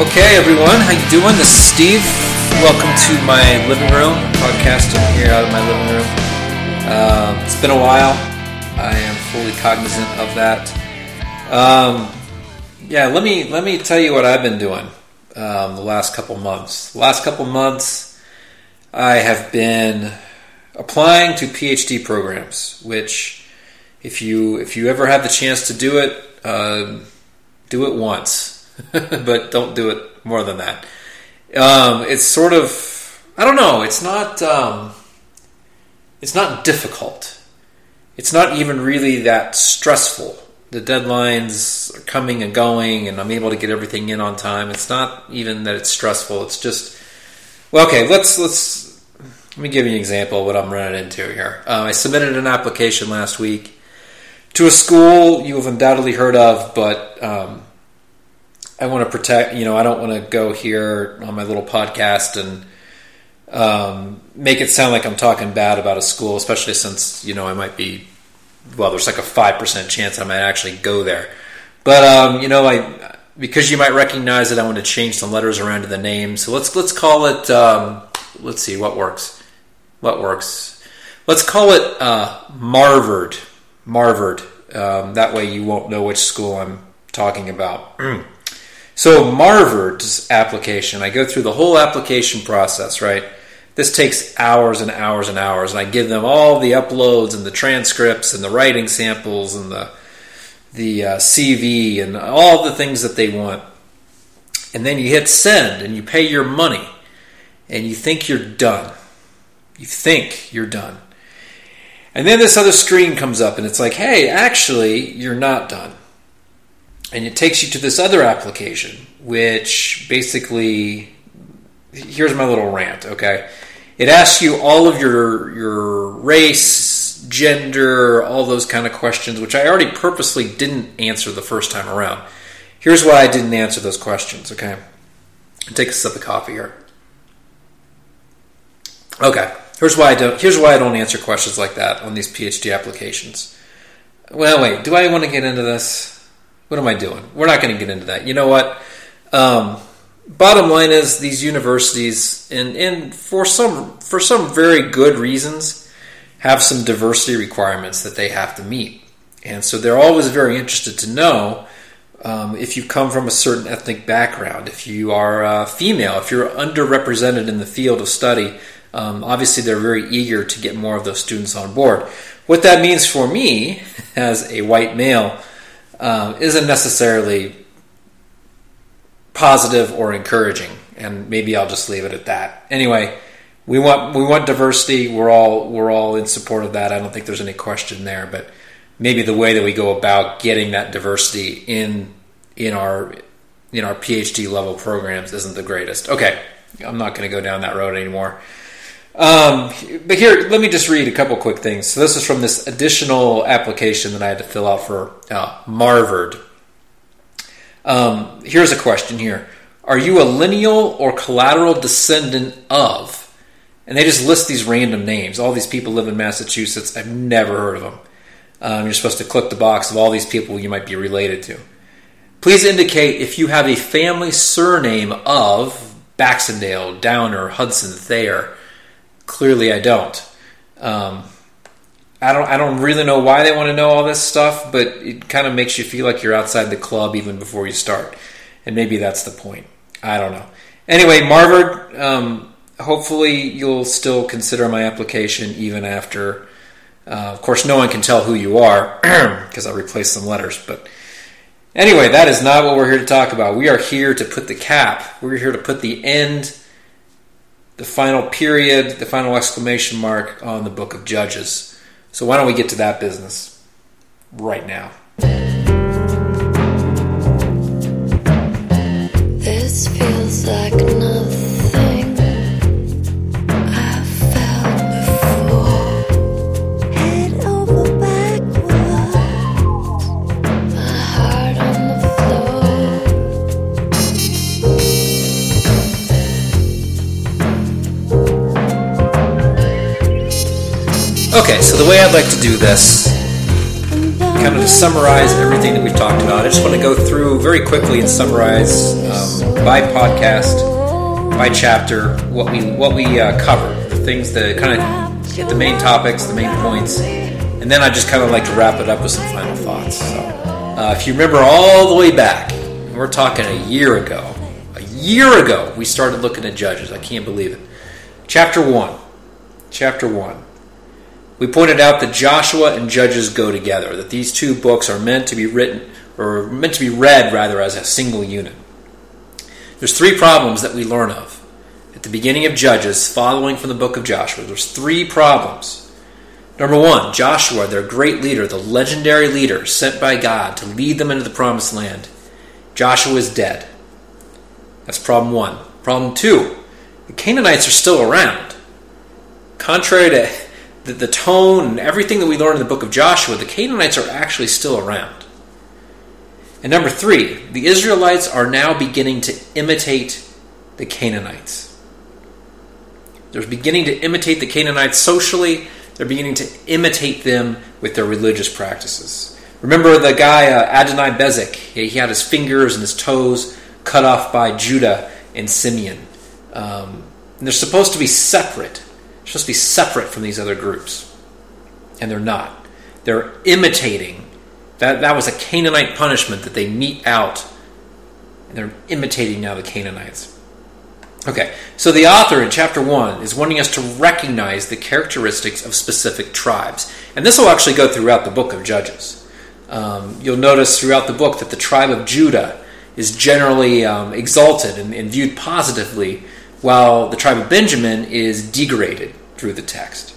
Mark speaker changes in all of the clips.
Speaker 1: Okay, everyone, how you doing? This is Steve. Welcome to my living room podcasting here out of my living room. Uh, it's been a while. I am fully cognizant of that. Um, yeah, let me let me tell you what I've been doing um, the last couple months. The last couple months, I have been applying to PhD programs. Which, if you if you ever have the chance to do it, uh, do it once but don't do it more than that. Um, it's sort of I don't know. It's not um, it's not difficult. It's not even really that stressful. The deadlines are coming and going, and I'm able to get everything in on time. It's not even that it's stressful. It's just well, okay. Let's let's let me give you an example of what I'm running into here. Uh, I submitted an application last week to a school you have undoubtedly heard of, but um, I want to protect. You know, I don't want to go here on my little podcast and um, make it sound like I'm talking bad about a school, especially since you know I might be. Well, there's like a five percent chance I might actually go there, but um, you know, I because you might recognize it, I want to change some letters around to the name. So let's let's call it. Um, let's see what works. What works? Let's call it uh, Marvard. Marvard. Um, that way, you won't know which school I'm talking about. So Marvard's application, I go through the whole application process, right? This takes hours and hours and hours, and I give them all the uploads and the transcripts and the writing samples and the the uh, CV and all the things that they want. And then you hit send and you pay your money, and you think you're done. You think you're done. And then this other screen comes up, and it's like, hey, actually, you're not done and it takes you to this other application, which basically here's my little rant. Okay, it asks you all of your your race, gender, all those kind of questions, which I already purposely didn't answer the first time around. Here's why I didn't answer those questions. Okay, take a sip of coffee here. Okay, here's why I don't. Here's why I don't answer questions like that on these PhD applications. Well, wait. Do I want to get into this? What am I doing? We're not going to get into that. You know what? Um, bottom line is these universities, and, and for some for some very good reasons, have some diversity requirements that they have to meet, and so they're always very interested to know um, if you come from a certain ethnic background, if you are uh, female, if you're underrepresented in the field of study. Um, obviously, they're very eager to get more of those students on board. What that means for me, as a white male, um, isn't necessarily positive or encouraging. And maybe I'll just leave it at that. Anyway, we want we want diversity. We're all we're all in support of that. I don't think there's any question there. But maybe the way that we go about getting that diversity in in our in our PhD level programs isn't the greatest. Okay, I'm not going to go down that road anymore. Um, but here, let me just read a couple quick things. So this is from this additional application that I had to fill out for uh, Marvard. Um, here's a question here: Are you a lineal or collateral descendant of? And they just list these random names. All these people live in Massachusetts. I've never heard of them. Um, you're supposed to click the box of all these people you might be related to. Please indicate if you have a family surname of Baxendale, Downer, Hudson, Thayer Clearly, I don't. Um, I don't. I don't really know why they want to know all this stuff, but it kind of makes you feel like you're outside the club even before you start, and maybe that's the point. I don't know. Anyway, Marvard. Um, hopefully, you'll still consider my application even after. Uh, of course, no one can tell who you are because I replaced some letters. But anyway, that is not what we're here to talk about. We are here to put the cap. We're here to put the end the final period, the final exclamation mark on the book of Judges. So why don't we get to that business right now?
Speaker 2: This
Speaker 1: Okay, so the way I'd like to do this, kind of to summarize everything that we've talked about, I just want to go through very quickly and summarize um, by podcast, by chapter, what we what we uh, cover, the things that kind of the main topics, the main points, and then I just kind of like to wrap it up with some final thoughts. So, uh, if you remember all the way back, we're talking a year ago. A year ago, we started looking at Judges. I can't believe it. Chapter one. Chapter one we pointed out that Joshua and Judges go together, that these two books are meant to be written, or meant to be read rather, as a single unit. There's three problems that we learn of at the beginning of Judges, following from the book of Joshua. There's three problems. Number one, Joshua, their great leader, the legendary leader sent by God to lead them into the promised land. Joshua is dead. That's problem one. Problem two, the Canaanites are still around. Contrary to the, the tone and everything that we learn in the book of Joshua, the Canaanites are actually still around. And number three, the Israelites are now beginning to imitate the Canaanites. They're beginning to imitate the Canaanites socially, they're beginning to imitate them with their religious practices. Remember the guy uh, Adonai Bezek? He had his fingers and his toes cut off by Judah and Simeon. Um, and they're supposed to be separate supposed to be separate from these other groups. And they're not. They're imitating. That, that was a Canaanite punishment that they mete out. And they're imitating now the Canaanites. Okay, so the author in chapter 1 is wanting us to recognize the characteristics of specific tribes. And this will actually go throughout the book of Judges. Um, you'll notice throughout the book that the tribe of Judah is generally um, exalted and, and viewed positively while the tribe of Benjamin is degraded through the text.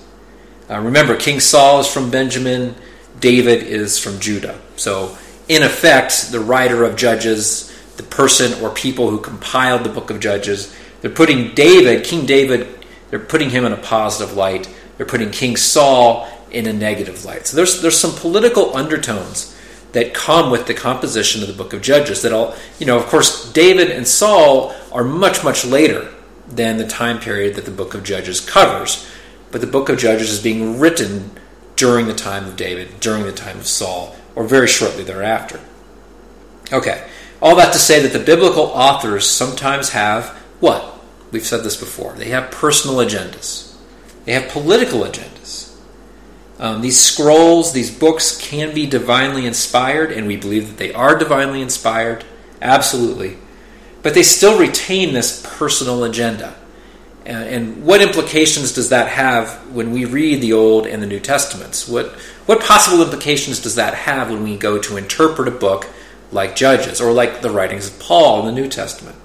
Speaker 1: Uh, remember, King Saul is from Benjamin, David is from Judah. So, in effect, the writer of Judges, the person or people who compiled the book of Judges, they're putting David, King David, they're putting him in a positive light. They're putting King Saul in a negative light. So there's there's some political undertones that come with the composition of the book of Judges. That all you know, of course, David and Saul are much much later than the time period that the book of Judges covers. But the book of Judges is being written during the time of David, during the time of Saul, or very shortly thereafter. Okay, all that to say that the biblical authors sometimes have what? We've said this before. They have personal agendas, they have political agendas. Um, these scrolls, these books can be divinely inspired, and we believe that they are divinely inspired, absolutely but they still retain this personal agenda. And, and, what implications does that have when we read the Old and the New Testaments? What, what possible implications does that have when we go to interpret a book like Judges or like the writings of Paul in the New Testament?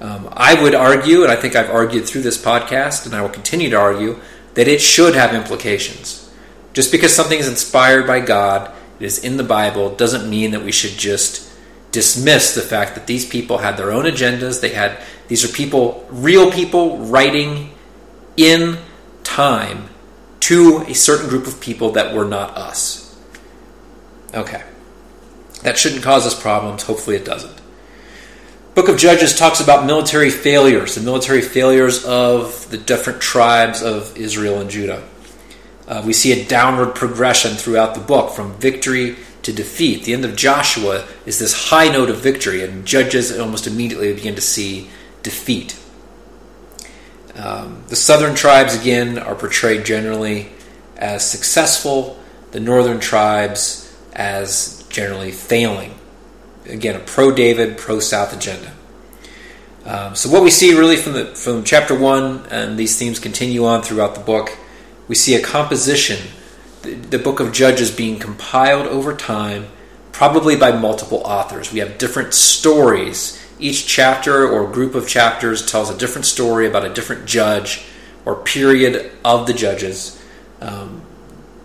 Speaker 1: Um, I would argue, and I think I've argued through this podcast, and I will continue to argue, that it should have implications. Just because something is inspired by God, it is in the Bible, doesn't mean that we should just dismiss the fact that these people had their own agendas. They had these are people, real people, writing in time to a certain group of people that were not us. Okay. That shouldn't cause us problems. Hopefully it doesn't. Book of Judges talks about military failures, the military failures of the different tribes of Israel and Judah. Uh, we see a downward progression throughout the book from victory to defeat. The end of Joshua is this high note of victory, and judges almost immediately begin to see defeat. Um, the southern tribes, again, are portrayed generally as successful, the northern tribes as generally failing. Again, a pro David, pro South agenda. Um, so, what we see really from, the, from chapter 1, and these themes continue on throughout the book, we see a composition the book of Judges being compiled over time, probably by multiple authors. We have different stories. Each chapter or group of chapters tells a different story about a different judge or period of the judges. Um,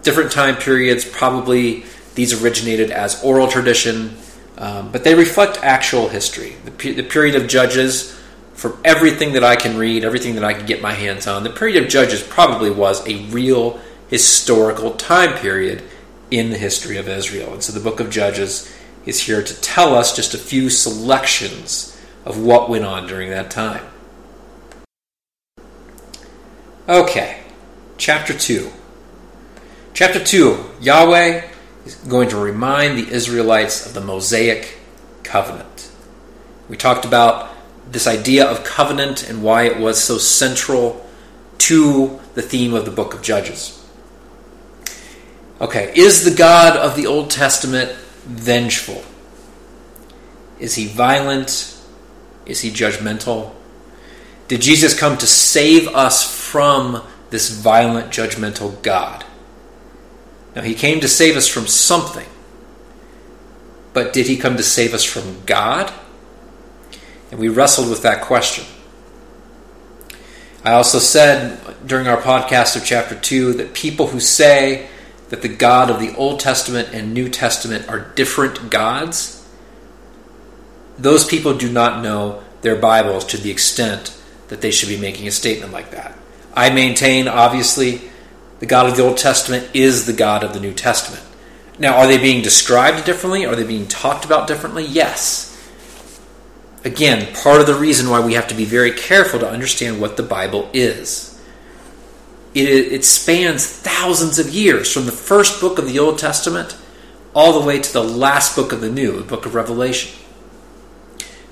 Speaker 1: different time periods, probably these originated as oral tradition, um, but they reflect actual history. The, the period of Judges, from everything that I can read, everything that I can get my hands on, the period of Judges probably was a real historical time period in the history of Israel. And so the book of Judges is here to tell us just a few selections of what went on during that time. Okay, chapter 2. Chapter 2 Yahweh is going to remind the Israelites of the Mosaic covenant. We talked about this idea of covenant and why it was so central to the theme of the book of Judges. Okay, is the God of the Old Testament vengeful? Is he violent? Is he judgmental? Did Jesus come to save us from this violent, judgmental God? Now, he came to save us from something. But did he come to save us from God? And we wrestled with that question. I also said during our podcast of chapter 2 that people who say that the God of the Old Testament and New Testament are different gods, those people do not know their Bibles to the extent that they should be making a statement like that. I maintain, obviously, the God of the Old Testament is the God of the New Testament. Now, are they being described differently? Are they being talked about differently? Yes. Again, part of the reason why we have to be very careful to understand what the Bible is. It, it spans thousands of years from the first book of the Old Testament all the way to the last book of the New, the book of Revelation.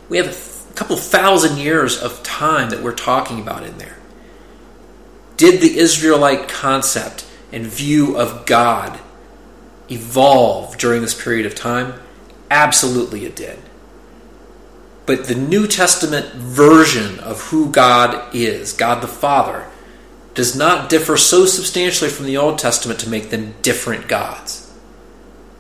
Speaker 1: We have a couple thousand years of time that we're talking about in there. Did the Israelite concept and view of God evolve during this period of time? Absolutely, it did. But the New Testament version of who God is, God the Father, does not differ so substantially from the Old Testament to make them different gods.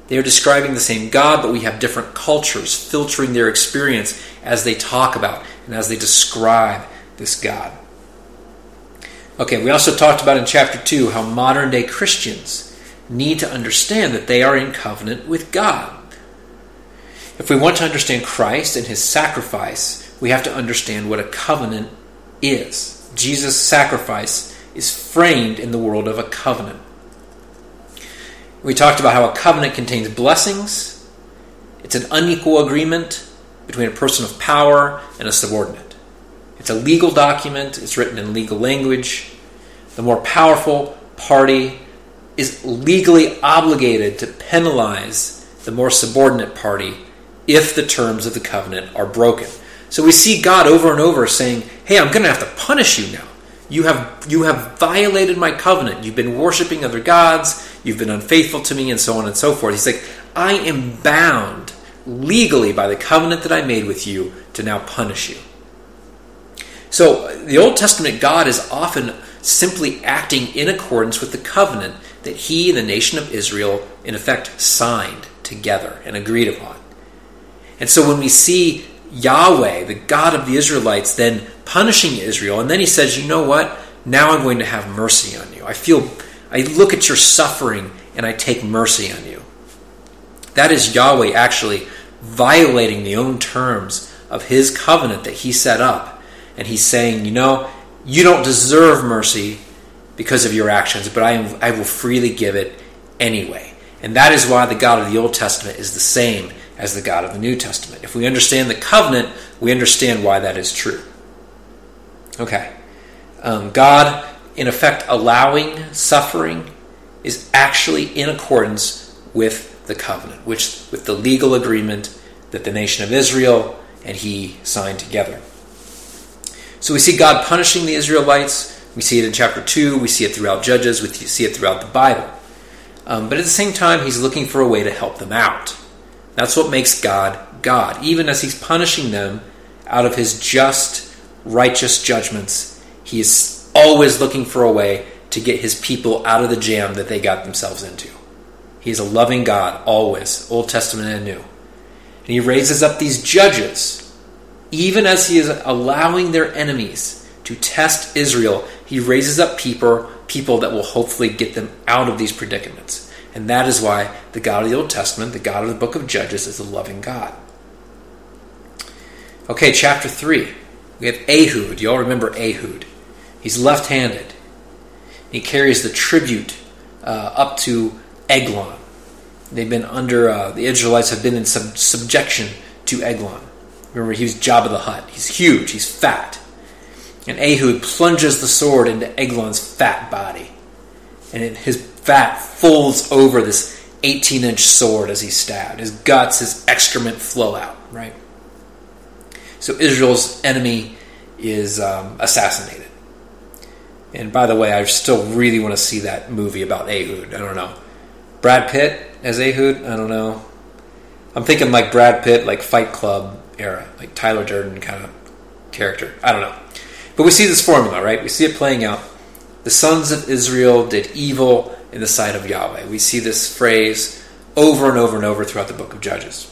Speaker 1: They are describing the same God, but we have different cultures filtering their experience as they talk about and as they describe this God. Okay, we also talked about in chapter 2 how modern day Christians need to understand that they are in covenant with God. If we want to understand Christ and his sacrifice, we have to understand what a covenant is. Jesus' sacrifice is framed in the world of a covenant. We talked about how a covenant contains blessings, it's an unequal agreement between a person of power and a subordinate. It's a legal document, it's written in legal language. The more powerful party is legally obligated to penalize the more subordinate party if the terms of the covenant are broken. So we see God over and over saying, Hey, I'm going to have to punish you now. You have, you have violated my covenant. You've been worshiping other gods. You've been unfaithful to me, and so on and so forth. He's like, I am bound legally by the covenant that I made with you to now punish you. So the Old Testament God is often simply acting in accordance with the covenant that he and the nation of Israel, in effect, signed together and agreed upon. And so when we see Yahweh, the God of the Israelites, then punishing Israel, and then he says, You know what? Now I'm going to have mercy on you. I feel, I look at your suffering and I take mercy on you. That is Yahweh actually violating the own terms of his covenant that he set up. And he's saying, You know, you don't deserve mercy because of your actions, but I, am, I will freely give it anyway. And that is why the God of the Old Testament is the same as the God of the New Testament. If we understand the covenant, we understand why that is true. Okay. Um, God, in effect, allowing suffering is actually in accordance with the covenant, which with the legal agreement that the nation of Israel and he signed together. So we see God punishing the Israelites. We see it in chapter 2. We see it throughout Judges. We see it throughout the Bible. Um, but at the same time, he's looking for a way to help them out. That's what makes God God. Even as He's punishing them out of His just, righteous judgments, He is always looking for a way to get His people out of the jam that they got themselves into. He is a loving God, always, Old Testament and New. And He raises up these judges, even as He is allowing their enemies to test Israel. He raises up people, people that will hopefully get them out of these predicaments. And that is why the God of the Old Testament, the God of the book of Judges, is a loving God. Okay, chapter 3. We have Ehud. You all remember Ehud. He's left handed. He carries the tribute uh, up to Eglon. They've been under, uh, the Israelites have been in sub- subjection to Eglon. Remember, he was Jabba the Hutt. He's huge, he's fat. And Ehud plunges the sword into Eglon's fat body. And it, his fat folds over this 18 inch sword as he's stabbed. His guts, his excrement flow out, right? So Israel's enemy is um, assassinated. And by the way, I still really want to see that movie about Ehud. I don't know. Brad Pitt as Ehud? I don't know. I'm thinking like Brad Pitt, like Fight Club era, like Tyler Durden kind of character. I don't know. But we see this formula, right? We see it playing out. The sons of Israel did evil in the sight of Yahweh. We see this phrase over and over and over throughout the book of Judges.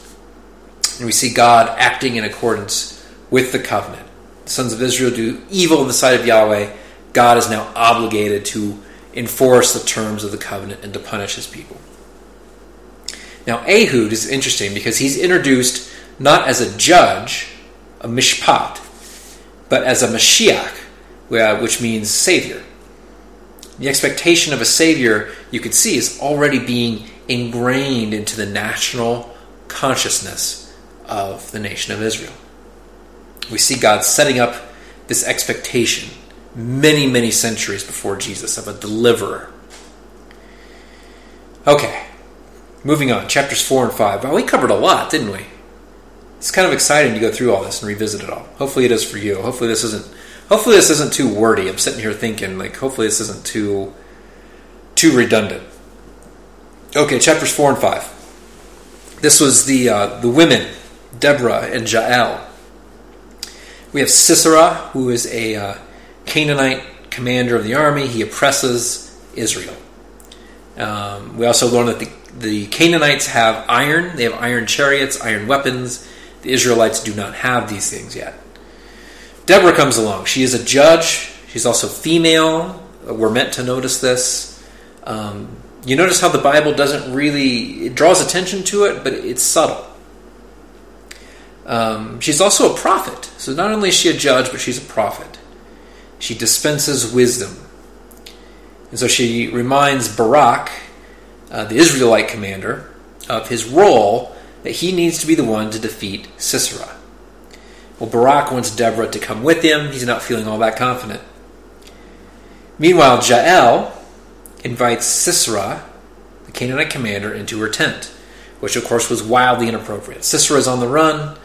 Speaker 1: And we see God acting in accordance with the covenant. The sons of Israel do evil in the sight of Yahweh. God is now obligated to enforce the terms of the covenant and to punish his people. Now, Ehud is interesting because he's introduced not as a judge, a mishpat, but as a Mashiach, which means savior. The expectation of a savior, you can see, is already being ingrained into the national consciousness of the nation of Israel. We see God setting up this expectation many, many centuries before Jesus of a deliverer. Okay, moving on, chapters 4 and 5. Well, we covered a lot, didn't we? It's kind of exciting to go through all this and revisit it all. Hopefully it is for you. Hopefully this isn't hopefully this isn't too wordy. I'm sitting here thinking like hopefully this isn't too too redundant. Okay, chapters 4 and 5. This was the uh, the women, Deborah and Jael. We have Sisera, who is a uh, Canaanite commander of the army. He oppresses Israel. Um, we also learn that the, the Canaanites have iron. They have iron chariots, iron weapons. The Israelites do not have these things yet. Deborah comes along. She is a judge. She's also female. We're meant to notice this. Um, you notice how the Bible doesn't really, it draws attention to it, but it's subtle. Um, she's also a prophet. So not only is she a judge, but she's a prophet. She dispenses wisdom. And so she reminds Barak, uh, the Israelite commander, of his role that he needs to be the one to defeat Sisera. Well, Barak wants Deborah to come with him. He's not feeling all that confident. Meanwhile, Jael invites Sisera, the Canaanite commander, into her tent, which of course was wildly inappropriate. Sisera is on the run.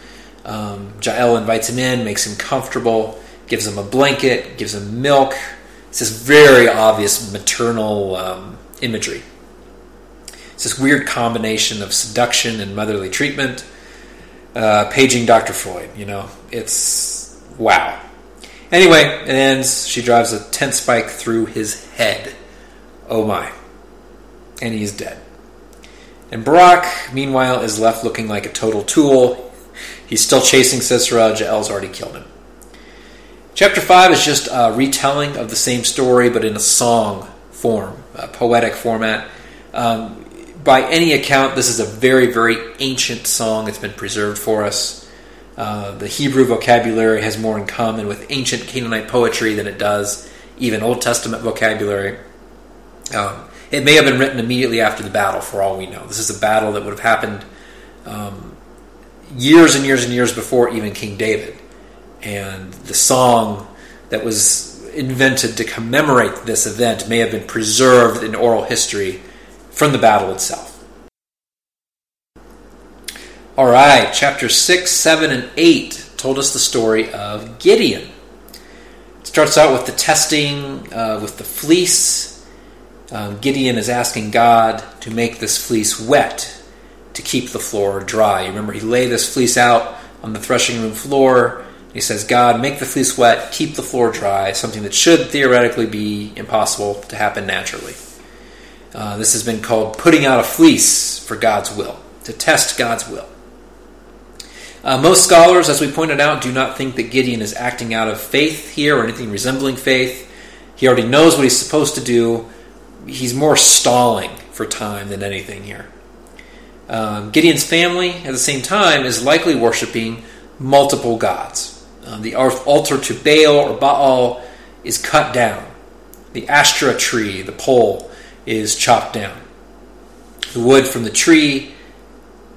Speaker 1: Um, Jael invites him in, makes him comfortable, gives him a blanket, gives him milk. It's this very obvious maternal um, imagery. It's this weird combination of seduction and motherly treatment. Uh, paging Dr. Freud, you know, it's wow. Anyway, it ends. She drives a tent spike through his head. Oh my. And he's dead. And Barak, meanwhile, is left looking like a total tool. He's still chasing Sisera. Jael's already killed him. Chapter 5 is just a retelling of the same story, but in a song form, a poetic format. Um, by any account, this is a very, very ancient song. It's been preserved for us. Uh, the Hebrew vocabulary has more in common with ancient Canaanite poetry than it does even Old Testament vocabulary. Um, it may have been written immediately after the battle, for all we know. This is a battle that would have happened um, years and years and years before even King David. And the song that was invented to commemorate this event may have been preserved in oral history from the battle itself. All right, chapter 6, 7, and 8 told us the story of Gideon. It starts out with the testing uh, with the fleece. Um, Gideon is asking God to make this fleece wet to keep the floor dry. You remember, he laid this fleece out on the threshing room floor. He says, God, make the fleece wet, keep the floor dry, something that should theoretically be impossible to happen naturally. Uh, this has been called putting out a fleece for God's will, to test God's will. Uh, most scholars, as we pointed out, do not think that Gideon is acting out of faith here or anything resembling faith. He already knows what he's supposed to do. He's more stalling for time than anything here. Um, Gideon's family, at the same time, is likely worshiping multiple gods. Um, the altar to Baal or Baal is cut down. The Asherah tree, the pole, is chopped down. The wood from the tree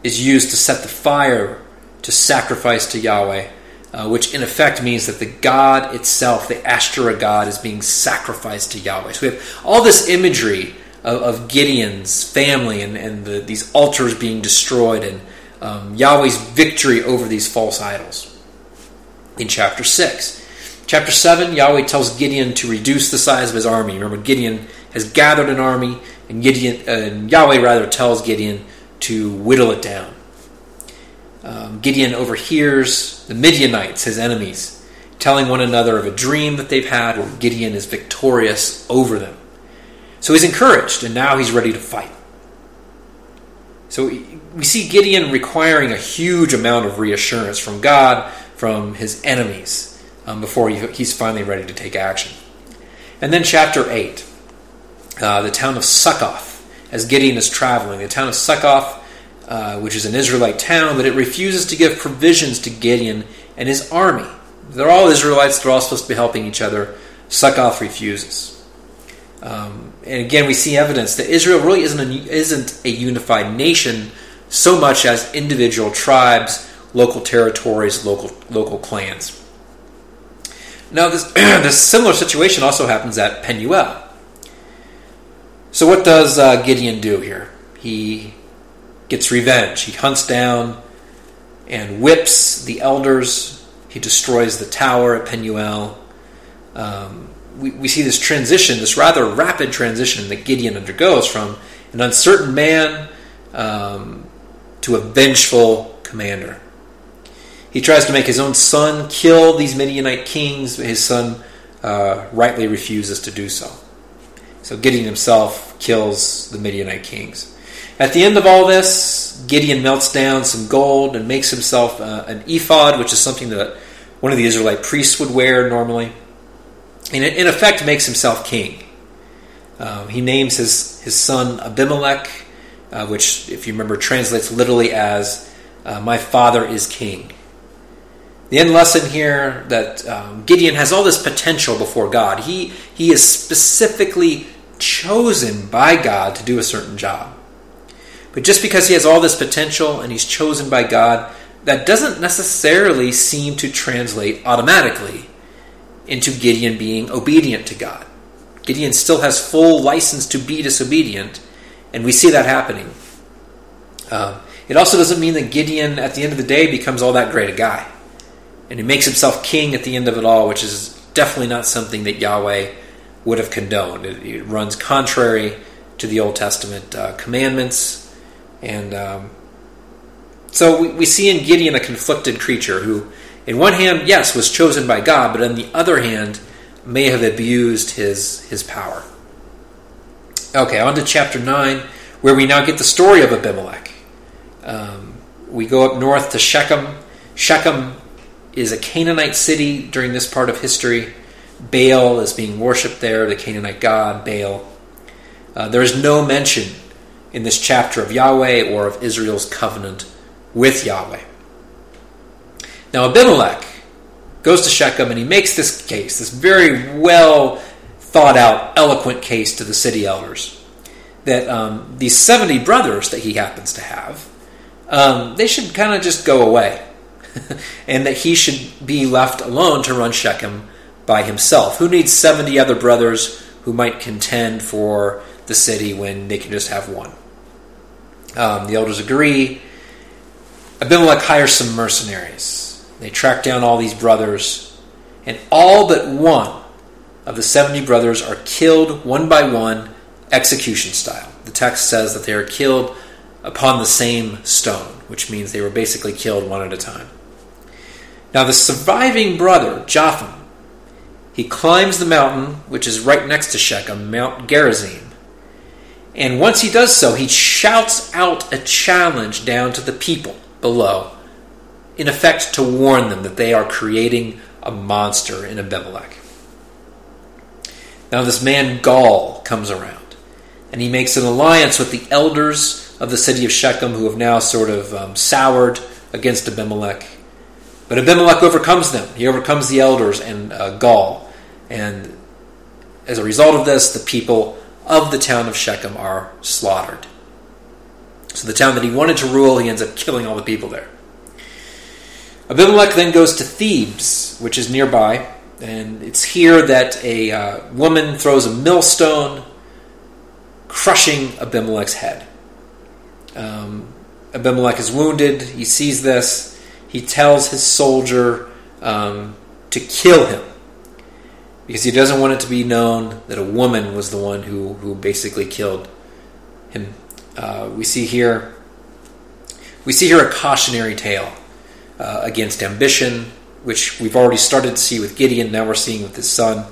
Speaker 1: is used to set the fire to sacrifice to Yahweh, uh, which in effect means that the God itself, the Ashtoreth God, is being sacrificed to Yahweh. So we have all this imagery of, of Gideon's family and, and the, these altars being destroyed and um, Yahweh's victory over these false idols in chapter 6. Chapter 7, Yahweh tells Gideon to reduce the size of his army. Remember, Gideon has gathered an army, and Gideon, uh, Yahweh rather tells Gideon to whittle it down. Um, Gideon overhears the Midianites, his enemies, telling one another of a dream that they've had where Gideon is victorious over them. So he's encouraged, and now he's ready to fight. So we see Gideon requiring a huge amount of reassurance from God, from his enemies, um, before he, he's finally ready to take action. And then, chapter 8, uh, the town of Succoth, as Gideon is traveling. The town of Succoth, uh, which is an Israelite town, but it refuses to give provisions to Gideon and his army. They're all Israelites, they're all supposed to be helping each other. Succoth refuses. Um, and again, we see evidence that Israel really isn't a, isn't a unified nation so much as individual tribes, local territories, local local clans. Now, this this similar situation also happens at Penuel. So, what does uh, Gideon do here? He gets revenge. He hunts down and whips the elders. He destroys the tower at Penuel. Um, we, we see this transition, this rather rapid transition that Gideon undergoes from an uncertain man um, to a vengeful commander. He tries to make his own son kill these Midianite kings, but his son uh, rightly refuses to do so. So Gideon himself kills the Midianite kings. At the end of all this, Gideon melts down some gold and makes himself uh, an ephod, which is something that one of the Israelite priests would wear normally and in effect makes himself king. Um, he names his, his son Abimelech, uh, which, if you remember, translates literally as uh, "My father is king." The end lesson here that um, Gideon has all this potential before God. He he is specifically chosen by God to do a certain job. But just because he has all this potential and he's chosen by God, that doesn't necessarily seem to translate automatically into Gideon being obedient to God. Gideon still has full license to be disobedient, and we see that happening. Um, it also doesn't mean that Gideon, at the end of the day, becomes all that great a guy. And he makes himself king at the end of it all, which is definitely not something that Yahweh would have condoned. It, it runs contrary to the Old Testament uh, commandments. And um, so we, we see in Gideon a conflicted creature who in one hand, yes, was chosen by God, but on the other hand, may have abused his, his power. Okay, on to chapter 9, where we now get the story of Abimelech. Um, we go up north to Shechem. Shechem is a Canaanite city during this part of history. Baal is being worshipped there, the Canaanite god Baal. Uh, there is no mention in this chapter of Yahweh or of Israel's covenant with Yahweh. Now, Abimelech goes to Shechem and he makes this case, this very well thought out, eloquent case to the city elders that um, these 70 brothers that he happens to have, um, they should kind of just go away. and that he should be left alone to run Shechem by himself. Who needs 70 other brothers who might contend for the city when they can just have one? Um, the elders agree. Abimelech hires some mercenaries. They track down all these brothers, and all but one of the 70 brothers are killed one by one, execution style. The text says that they are killed upon the same stone, which means they were basically killed one at a time. Now, the surviving brother, Jotham, he climbs the mountain, which is right next to Shechem, Mount Gerizim. And once he does so, he shouts out a challenge down to the people below in effect to warn them that they are creating a monster in Abimelech. Now, this man Gaal comes around, and he makes an alliance with the elders of the city of Shechem, who have now sort of um, soured against Abimelech. But Abimelech overcomes them. He overcomes the elders and uh, Gaal. And as a result of this, the people of the town of Shechem are slaughtered. So, the town that he wanted to rule, he ends up killing all the people there. Abimelech then goes to Thebez, which is nearby, and it's here that a uh, woman throws a millstone crushing Abimelech's head. Um, Abimelech is wounded. He sees this. He tells his soldier um, to kill him because he doesn't want it to be known that a woman was the one who, who basically killed him. Uh, we see here we see here a cautionary tale uh, against ambition, which we've already started to see with Gideon. Now we're seeing with his son.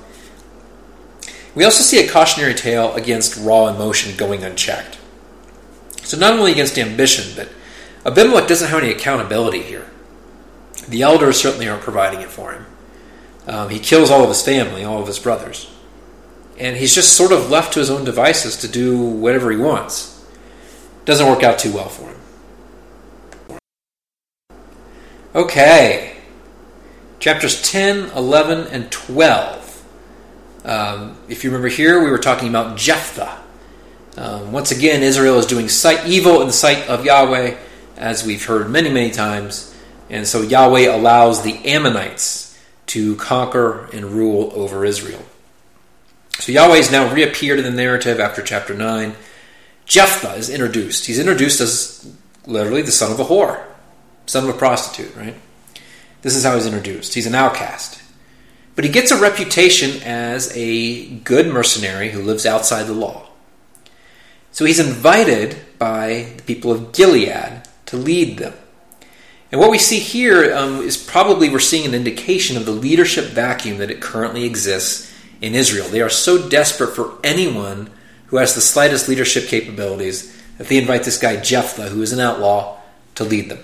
Speaker 1: We also see a cautionary tale against raw emotion going unchecked. So not only against ambition, but Abimelech doesn't have any accountability here. The elders certainly aren't providing it for him. Um, he kills all of his family, all of his brothers. And he's just sort of left to his own devices to do whatever he wants. Doesn't work out too well for him. Okay. Chapters 10, 11, and 12. Um, if you remember here, we were talking about Jephthah. Um, once again, Israel is doing sight, evil in the sight of Yahweh, as we've heard many, many times. And so Yahweh allows the Ammonites to conquer and rule over Israel. So Yahweh now reappeared in the narrative after chapter 9. Jephthah is introduced. He's introduced as literally the son of a whore, son of a prostitute, right? This is how he's introduced. He's an outcast. But he gets a reputation as a good mercenary who lives outside the law. So he's invited by the people of Gilead to lead them. And what we see here um, is probably we're seeing an indication of the leadership vacuum that it currently exists in Israel. They are so desperate for anyone who has the slightest leadership capabilities that they invite this guy Jephthah, who is an outlaw, to lead them.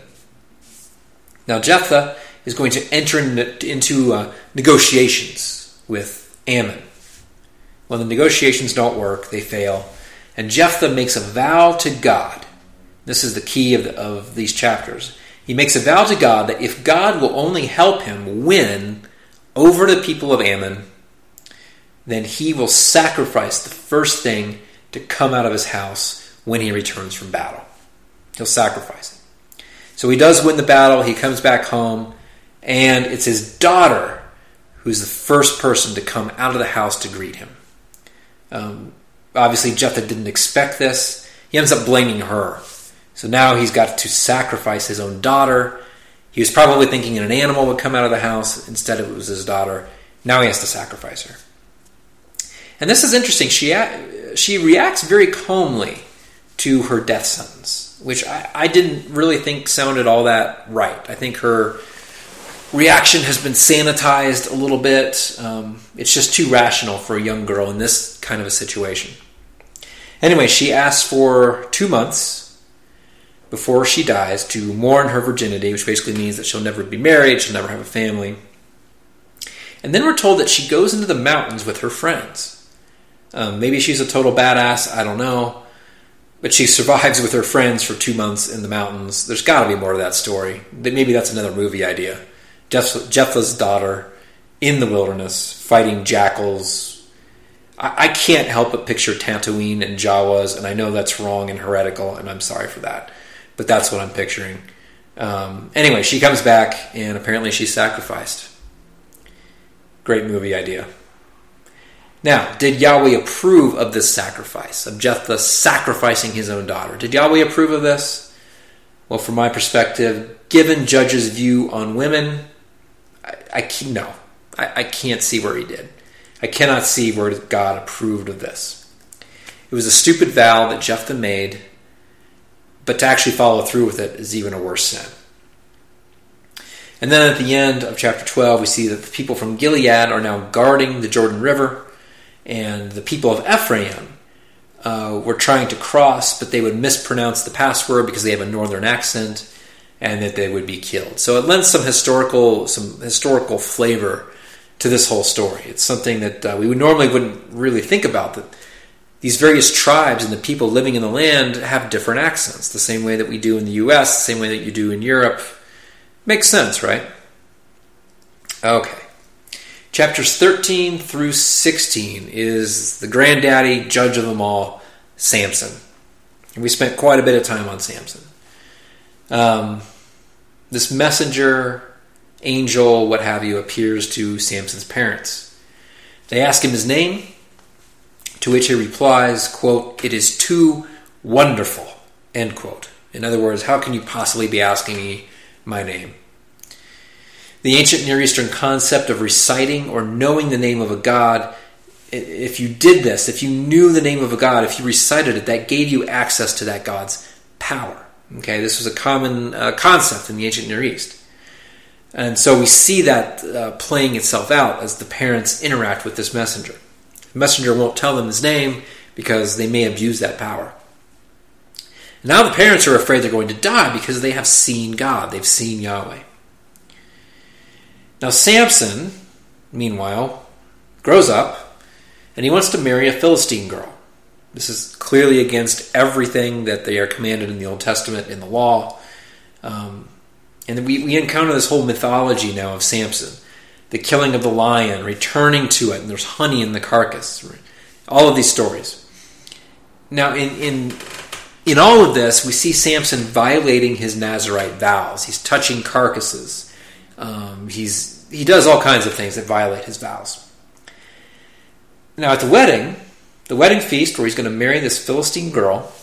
Speaker 1: Now, Jephthah is going to enter into uh, negotiations with Ammon. When the negotiations don't work, they fail. And Jephthah makes a vow to God. This is the key of, the, of these chapters. He makes a vow to God that if God will only help him win over the people of Ammon, then he will sacrifice the first thing to come out of his house when he returns from battle. He'll sacrifice it. So he does win the battle, he comes back home, and it's his daughter who's the first person to come out of the house to greet him. Um, obviously Jephthah didn't expect this. He ends up blaming her. So now he's got to sacrifice his own daughter. He was probably thinking an animal would come out of the house. Instead, it was his daughter. Now he has to sacrifice her. And this is interesting. She, she reacts very calmly to her death sentence, which I, I didn't really think sounded all that right. I think her reaction has been sanitized a little bit. Um, it's just too rational for a young girl in this kind of a situation. Anyway, she asks for two months before she dies to mourn her virginity, which basically means that she'll never be married, she'll never have a family. And then we're told that she goes into the mountains with her friends. Um, maybe she's a total badass, I don't know. But she survives with her friends for two months in the mountains. There's got to be more to that story. Maybe that's another movie idea. Jephthah's daughter in the wilderness fighting jackals, I, I can't help but picture Tatooine and Jawas, and I know that's wrong and heretical, and I'm sorry for that. But that's what I'm picturing. Um, anyway, she comes back, and apparently she's sacrificed. Great movie idea. Now, did Yahweh approve of this sacrifice, of Jephthah sacrificing his own daughter? Did Yahweh approve of this? Well, from my perspective, given Judge's view on women, I, I no, I, I can't see where he did. I cannot see where God approved of this. It was a stupid vow that Jephthah made, but to actually follow through with it is even a worse sin. And then at the end of chapter 12, we see that the people from Gilead are now guarding the Jordan River, and the people of Ephraim uh, were trying to cross, but they would mispronounce the password because they have a northern accent, and that they would be killed. So it lends some historical some historical flavor to this whole story. It's something that uh, we would normally wouldn't really think about that these various tribes and the people living in the land have different accents, the same way that we do in the US, the same way that you do in Europe. Makes sense, right? Okay. Chapters 13 through 16 is the granddaddy, judge of them all, Samson. And we spent quite a bit of time on Samson. Um, this messenger angel, what have you, appears to Samson's parents. They ask him his name. To which he replies, quote, It is too wonderful, end quote. In other words, how can you possibly be asking me my name? The ancient Near Eastern concept of reciting or knowing the name of a god, if you did this, if you knew the name of a god, if you recited it, that gave you access to that god's power. Okay, this was a common uh, concept in the ancient Near East. And so we see that uh, playing itself out as the parents interact with this messenger. The messenger won't tell them his name because they may abuse that power. Now the parents are afraid they're going to die because they have seen God, they've seen Yahweh. Now Samson, meanwhile, grows up and he wants to marry a Philistine girl. This is clearly against everything that they are commanded in the Old Testament in the law. Um, and we, we encounter this whole mythology now of Samson the killing of the lion, returning to it, and there's honey in the carcass. All of these stories. Now, in, in, in all of this, we see Samson violating his Nazarite vows. He's touching carcasses. Um, he's, he does all kinds of things that violate his vows. Now, at the wedding, the wedding feast where he's going to marry this Philistine girl,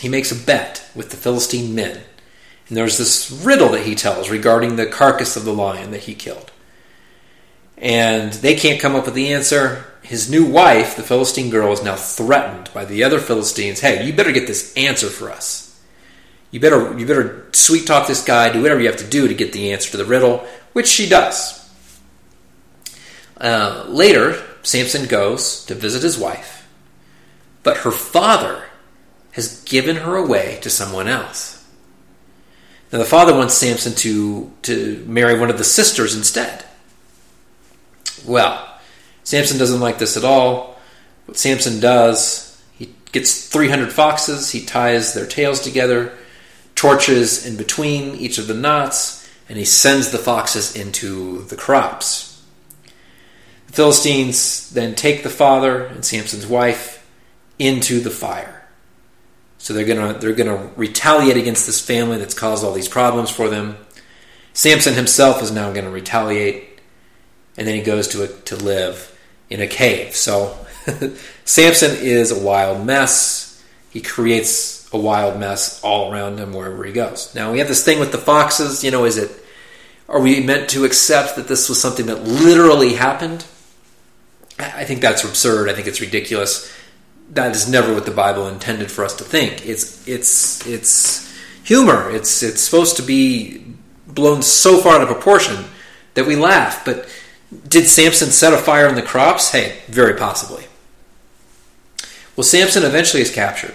Speaker 1: he makes a bet with the Philistine men. And there's this riddle that he tells regarding the carcass of the lion that he killed. And they can't come up with the answer. His new wife, the Philistine girl, is now threatened by the other Philistines. Hey, you better get this answer for us. You better you better sweet talk this guy, do whatever you have to do to get the answer to the riddle, which she does. Uh, later, Samson goes to visit his wife, but her father has given her away to someone else. Now, the father wants Samson to, to marry one of the sisters instead. Well, Samson doesn't like this at all. What Samson does, he gets 300 foxes, he ties their tails together, torches in between each of the knots, and he sends the foxes into the crops. The Philistines then take the father and Samson's wife into the fire. So they're gonna they're gonna retaliate against this family that's caused all these problems for them. Samson himself is now going to retaliate, and then he goes to a, to live in a cave. So Samson is a wild mess. He creates a wild mess all around him wherever he goes. Now we have this thing with the foxes. You know, is it are we meant to accept that this was something that literally happened? I think that's absurd. I think it's ridiculous that is never what the Bible intended for us to think. It's it's it's humor. It's it's supposed to be blown so far out of proportion that we laugh. But did Samson set a fire in the crops? Hey, very possibly. Well, Samson eventually is captured,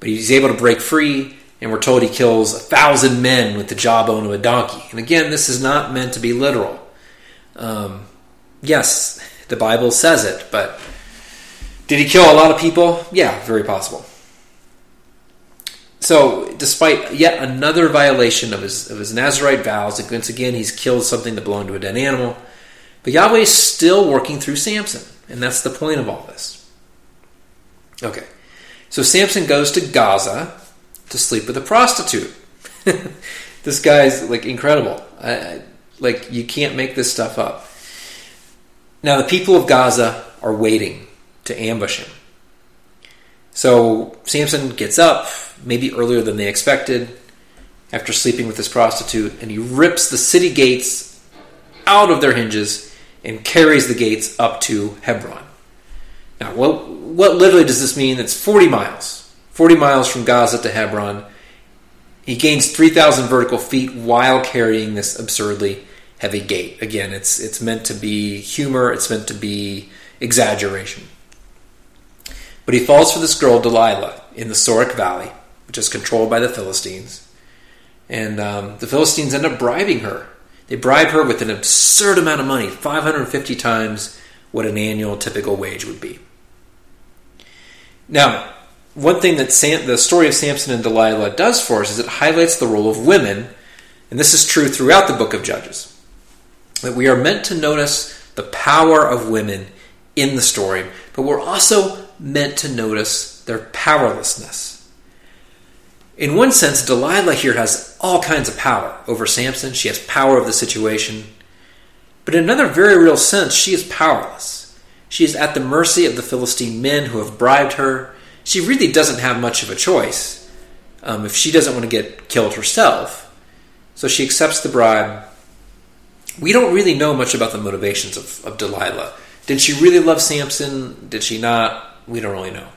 Speaker 1: but he's able to break free, and we're told he kills a thousand men with the jawbone of a donkey. And again, this is not meant to be literal. Um, yes, the Bible says it, but did he kill a lot of people? Yeah, very possible. So, despite yet another violation of his, of his Nazarite vows, once again he's killed something that belonged to a dead animal. But Yahweh is still working through Samson, and that's the point of all this. Okay, so Samson goes to Gaza to sleep with a prostitute. this guy's like incredible. I, like you can't make this stuff up. Now the people of Gaza are waiting to ambush him. So Samson gets up, maybe earlier than they expected, after sleeping with this prostitute, and he rips the city gates out of their hinges and carries the gates up to Hebron. Now, what, what literally does this mean? It's 40 miles. 40 miles from Gaza to Hebron. He gains 3,000 vertical feet while carrying this absurdly heavy gate. Again, it's, it's meant to be humor, it's meant to be exaggeration. But he falls for this girl, Delilah, in the Sorek Valley, which is controlled by the Philistines. And um, the Philistines end up bribing her. They bribe her with an absurd amount of money, 550 times what an annual typical wage would be. Now, one thing that Sam, the story of Samson and Delilah does for us is it highlights the role of women, and this is true throughout the book of Judges. That we are meant to notice the power of women in the story, but we're also meant to notice their powerlessness. In one sense, Delilah here has all kinds of power over Samson. She has power of the situation. But in another very real sense, she is powerless. She is at the mercy of the Philistine men who have bribed her. She really doesn't have much of a choice um, if she doesn't want to get killed herself. So she accepts the bribe. We don't really know much about the motivations of, of Delilah. Did she really love Samson? Did she not? We don't really know.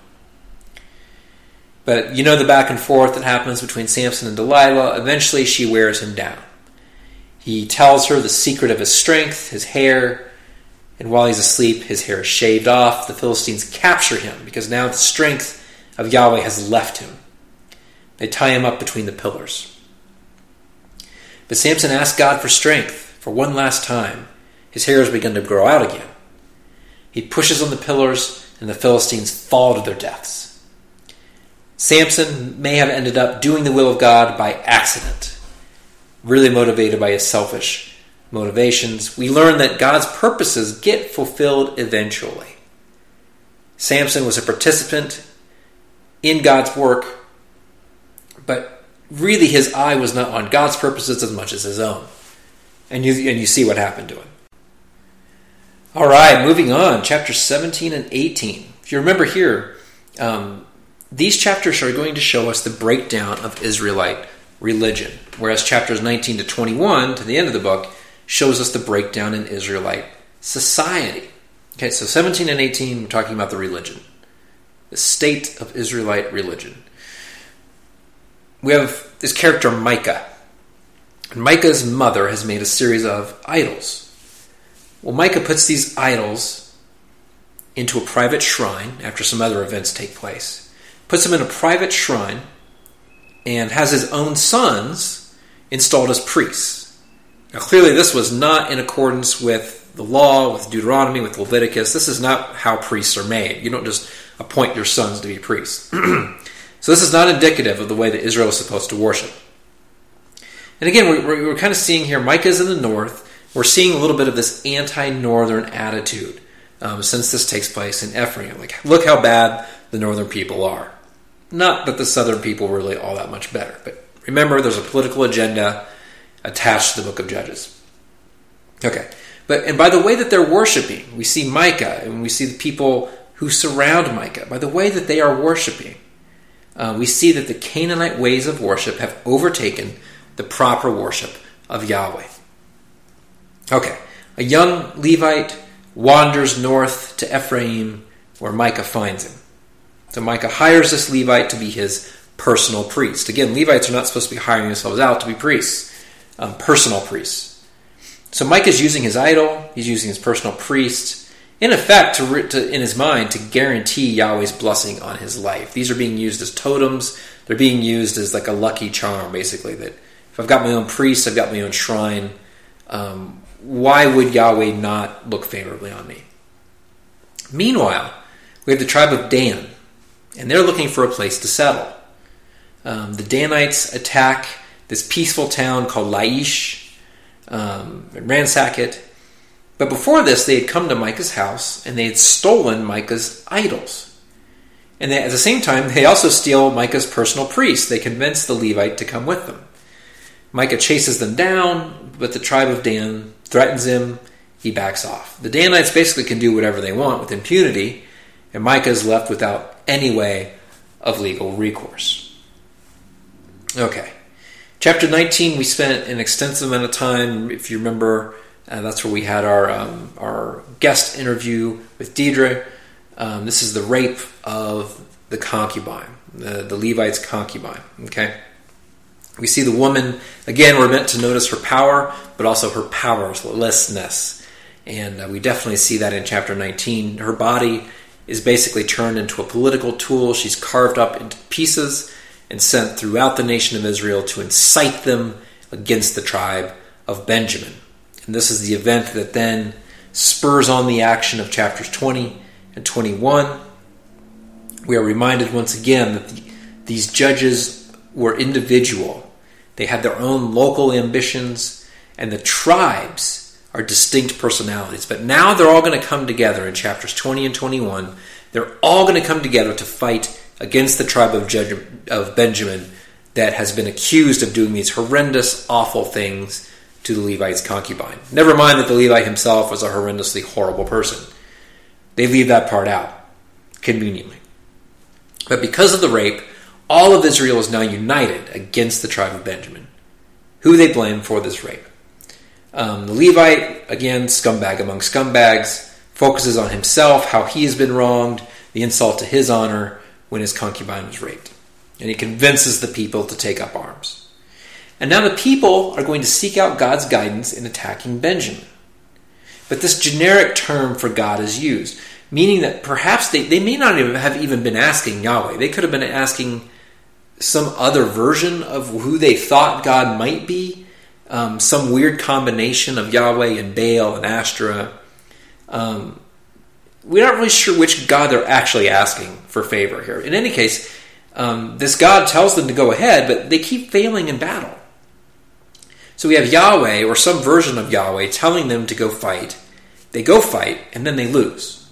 Speaker 1: But you know the back and forth that happens between Samson and Delilah. Eventually, she wears him down. He tells her the secret of his strength, his hair, and while he's asleep, his hair is shaved off. The Philistines capture him because now the strength of Yahweh has left him. They tie him up between the pillars. But Samson asks God for strength for one last time. His hair has begun to grow out again. He pushes on the pillars, and the Philistines fall to their deaths. Samson may have ended up doing the will of God by accident, really motivated by his selfish motivations. We learn that God's purposes get fulfilled eventually. Samson was a participant in God's work, but really his eye was not on God's purposes as much as his own. And you, and you see what happened to him. All right, moving on, chapter 17 and 18. If you remember here, um, these chapters are going to show us the breakdown of Israelite religion, whereas chapters 19 to 21, to the end of the book, shows us the breakdown in Israelite society. Okay, so 17 and 18, we're talking about the religion, the state of Israelite religion. We have this character Micah. And Micah's mother has made a series of idols. Well, Micah puts these idols into a private shrine after some other events take place, puts him in a private shrine, and has his own sons installed as priests. Now, clearly, this was not in accordance with the law, with Deuteronomy, with Leviticus. This is not how priests are made. You don't just appoint your sons to be priests. so, this is not indicative of the way that Israel is supposed to worship. And again, we're, kind of seeing here Micah's in the north. We're seeing a little bit of this anti northern attitude um, since this takes place in Ephraim. Like, look how bad the northern people are. Not that the southern people were really all that much better, but remember, there's a political agenda attached to the book of Judges. Okay. But and by the way that they're worshiping, we see Micah and we see the people who surround Micah. By the way that they are worshiping, uh, we see that the Canaanite ways of worship have overtaken the proper worship of Yahweh. Okay, a young Levite wanders north to Ephraim where Micah finds him. So Micah hires this Levite to be his personal priest. Again, Levites are not supposed to be hiring themselves out to be priests, um, personal priests. So Micah is using his idol, he's using his personal priest, in effect, to, to, in his mind, to guarantee Yahweh's blessing on his life. These are being used as totems. They're being used as like a lucky charm, basically. That if I've got my own priest, I've got my own shrine. Um, why would Yahweh not look favorably on me? Meanwhile, we have the tribe of Dan, and they're looking for a place to settle. Um, the Danites attack this peaceful town called Laish um, and ransack it. But before this, they had come to Micah's house and they had stolen Micah's idols. And they, at the same time, they also steal Micah's personal priest. They convince the Levite to come with them. Micah chases them down, but the tribe of Dan threatens him. He backs off. The Danites basically can do whatever they want with impunity, and Micah is left without any way of legal recourse. Okay. Chapter 19, we spent an extensive amount of time. If you remember, uh, that's where we had our, um, our guest interview with Deidre. Um, this is the rape of the concubine, the, the Levite's concubine. Okay. We see the woman, again, we're meant to notice her power, but also her powerlessness. And uh, we definitely see that in chapter 19. Her body is basically turned into a political tool. She's carved up into pieces and sent throughout the nation of Israel to incite them against the tribe of Benjamin. And this is the event that then spurs on the action of chapters 20 and 21. We are reminded once again that the, these judges were individual. They had their own local ambitions, and the tribes are distinct personalities. But now they're all going to come together in chapters 20 and 21. They're all going to come together to fight against the tribe of, Judge, of Benjamin that has been accused of doing these horrendous, awful things to the Levite's concubine. Never mind that the Levite himself was a horrendously horrible person. They leave that part out, conveniently. But because of the rape, all of Israel is now united against the tribe of Benjamin. Who they blame for this rape? Um, the Levite, again, scumbag among scumbags, focuses on himself, how he has been wronged, the insult to his honor when his concubine was raped. And he convinces the people to take up arms. And now the people are going to seek out God's guidance in attacking Benjamin. But this generic term for God is used, meaning that perhaps they, they may not even have even been asking Yahweh. They could have been asking some other version of who they thought God might be, um, some weird combination of Yahweh and Baal and Ashtoreth. Um, we're not really sure which God they're actually asking for favor here. In any case, um, this God tells them to go ahead, but they keep failing in battle. So we have Yahweh, or some version of Yahweh, telling them to go fight. They go fight, and then they lose,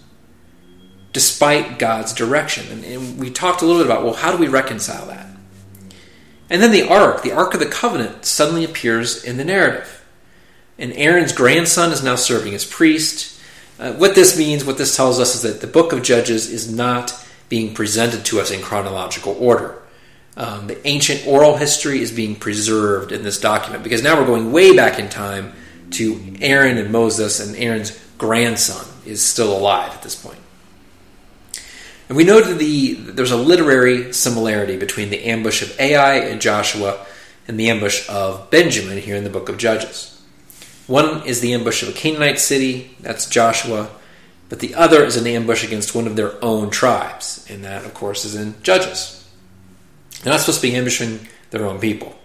Speaker 1: despite God's direction. And, and we talked a little bit about, well, how do we reconcile that? And then the ark, the Ark of the Covenant, suddenly appears in the narrative. And Aaron's grandson is now serving as priest. Uh, what this means, what this tells us, is that the book of Judges is not being presented to us in chronological order. Um, the ancient oral history is being preserved in this document because now we're going way back in time to Aaron and Moses, and Aaron's grandson is still alive at this point. And we know that the, there's a literary similarity between the ambush of Ai and Joshua and the ambush of Benjamin here in the book of Judges. One is the ambush of a Canaanite city, that's Joshua, but the other is an ambush against one of their own tribes, and that, of course, is in Judges. They're not supposed to be ambushing their own people.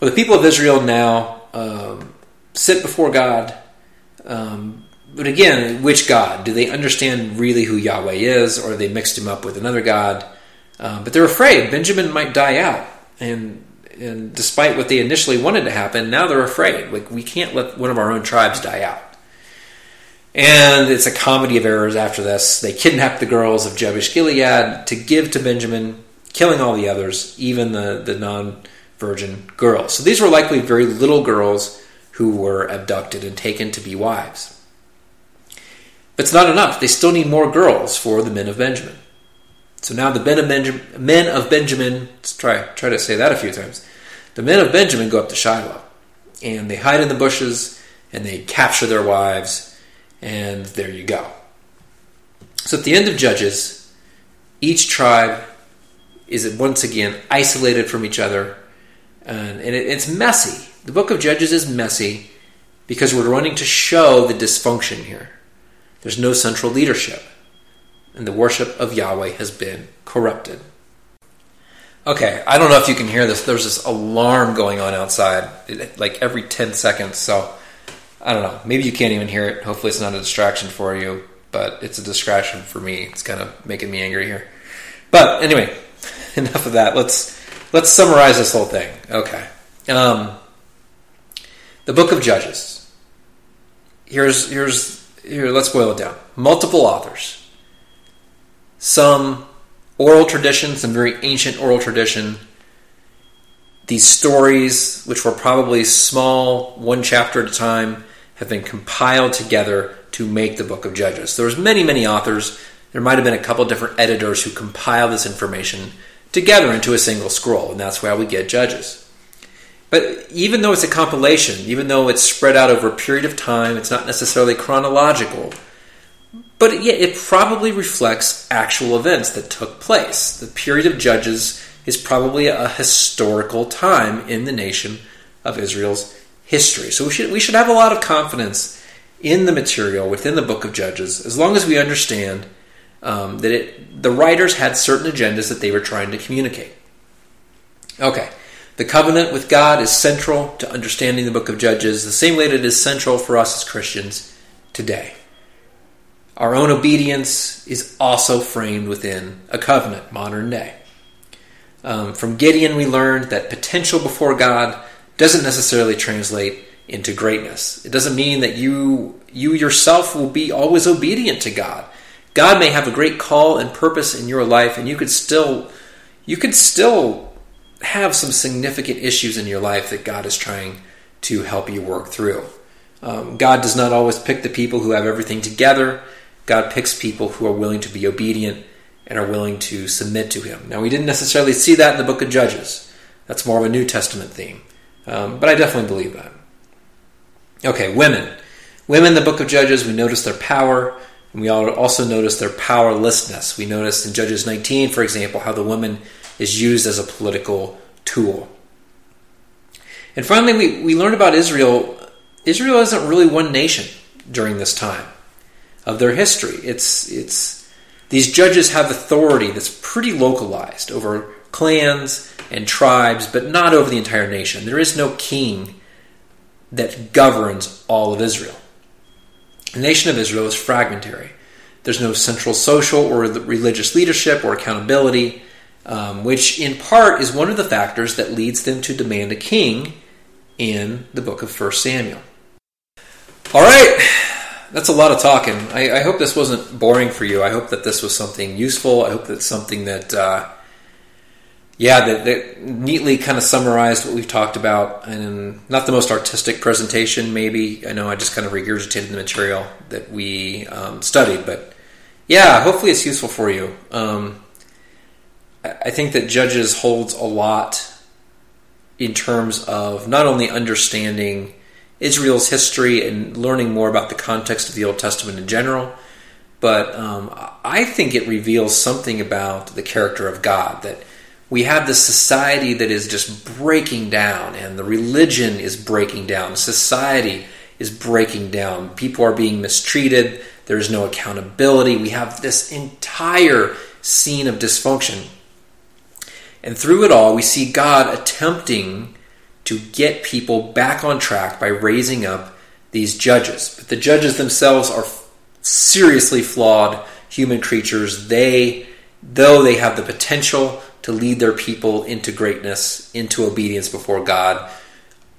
Speaker 1: Well, the people of Israel now um, sit before God um, but again, which God? Do they understand really who Yahweh is, or they mixed him up with another God? Um, but they're afraid Benjamin might die out, and and despite what they initially wanted to happen, now they're afraid. Like we can't let one of our own tribes die out. And it's a comedy of errors after this. They kidnap the girls of Jabesh Gilead to give to Benjamin, killing all the others, even the, the non virgin girls. So these were likely very little girls who were abducted and taken to be wives. But it's not enough. They still need more girls for the men of Benjamin. So now the men of, Benjamin, men of Benjamin, let's try, try to say that a few times. The men of Benjamin go up to Shiloh and they hide in the bushes and they capture their wives, and there you go. So at the end of Judges, each tribe is once again isolated from each other, and, and it, it's messy. The book of Judges is messy because we're running to show the dysfunction here. There's no central leadership, and the worship of Yahweh has been corrupted. Okay, I don't know if you can hear this. There's this alarm going on outside, like every 10 seconds. So I don't know. Maybe you can't even hear it. Hopefully, it's not a distraction for you, but it's a distraction for me. It's kind of making me angry here. But anyway, enough of that. Let's let's summarize this whole thing. Okay, um, the Book of Judges. Here's here's here, let's boil it down. Multiple authors. Some oral tradition, some very ancient oral tradition. These stories, which were probably small, one chapter at a time, have been compiled together to make the book of Judges. So there's many, many authors. There might have been a couple different editors who compiled this information together into a single scroll, and that's why we get Judges. But even though it's a compilation, even though it's spread out over a period of time, it's not necessarily chronological. But yet, it probably reflects actual events that took place. The period of Judges is probably a historical time in the nation of Israel's history. So we should we should have a lot of confidence in the material within the book of Judges, as long as we understand um, that it, the writers had certain agendas that they were trying to communicate. Okay. The covenant with God is central to understanding the book of Judges, the same way that it is central for us as Christians today. Our own obedience is also framed within a covenant, modern day. Um, from Gideon, we learned that potential before God doesn't necessarily translate into greatness. It doesn't mean that you you yourself will be always obedient to God. God may have a great call and purpose in your life, and you could still you could still have some significant issues in your life that God is trying to help you work through. Um, God does not always pick the people who have everything together. God picks people who are willing to be obedient and are willing to submit to Him. Now, we didn't necessarily see that in the book of Judges. That's more of a New Testament theme. Um, but I definitely believe that. Okay, women. Women in the book of Judges, we notice their power, and we also notice their powerlessness. We notice in Judges 19, for example, how the woman is used as a political tool. And finally, we, we learn about Israel. Israel isn't really one nation during this time of their history. It's, it's, these judges have authority that's pretty localized over clans and tribes, but not over the entire nation. There is no king that governs all of Israel. The nation of Israel is fragmentary. There's no central social or religious leadership or accountability, um, which in part is one of the factors that leads them to demand a king in the book of 1 Samuel. All right, that's a lot of talking. I, I, hope this wasn't boring for you. I hope that this was something useful. I hope that's something that uh, yeah, that, that, neatly kind of summarized what we've talked about, and not the most artistic presentation, maybe. I know I just kind of regurgitated the material that we um, studied, but yeah, hopefully it's useful for you. Um, I think that Judges holds a lot in terms of not only understanding Israel's history and learning more about the context of the Old Testament in general, but um, I think it reveals something about the character of God that we have this society that is just breaking down, and the religion is breaking down. Society is breaking down. People are being mistreated. There's no accountability. We have this entire scene of dysfunction. And through it all, we see God attempting to get people back on track by raising up these judges. But the judges themselves are seriously flawed human creatures. They, though they have the potential to lead their people into greatness, into obedience before God,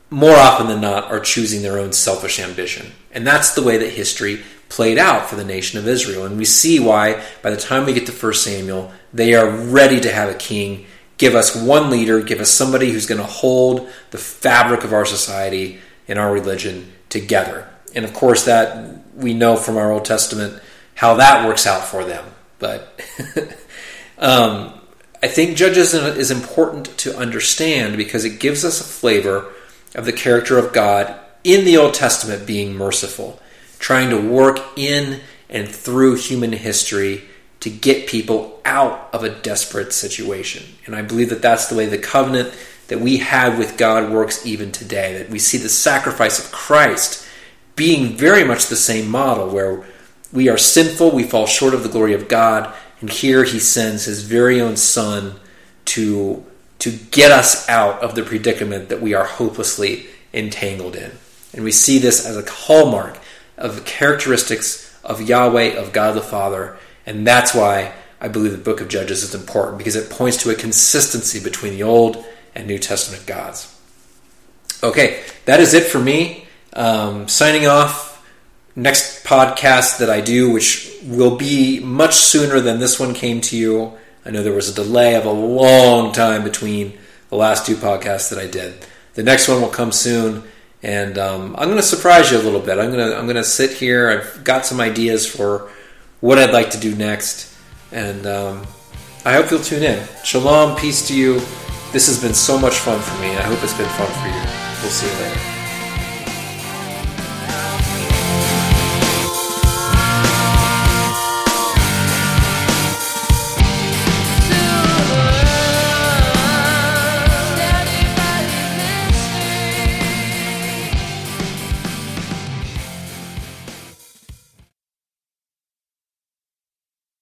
Speaker 1: more often than not are choosing their own selfish ambition. And that's the way that history played out for the nation of Israel. And we see why, by the time we get to 1 Samuel, they are ready to have a king. Give us one leader, give us somebody who's going to hold the fabric of our society and our religion together. And of course, that we know from our Old Testament how that works out for them. But um, I think Judges is important to understand because it gives us a flavor of the character of God in the Old Testament being merciful, trying to work in and through human history to get people out of a desperate situation. And I believe that that's the way the covenant that we have with God works even today. That we see the sacrifice of Christ being very much the same model where we are sinful, we fall short of the glory of God, and here he sends his very own son to, to get us out of the predicament that we are hopelessly entangled in. And we see this as a hallmark of the characteristics of Yahweh, of God the Father. And that's why I believe the book of Judges is important, because it points to a consistency between the Old and New Testament gods. Okay, that is it for me. Um, signing off next podcast that I do, which will be much sooner than this one came to you. I know there was a delay of a long time between the last two podcasts that I did. The next one will come soon, and um, I'm going to surprise you a little bit. I'm going to I'm going to sit here. I've got some ideas for what I'd like to do next, and um, I hope you'll tune in. Shalom, peace to you. This has been so much fun for me. I hope it's been fun for you. We'll see you later.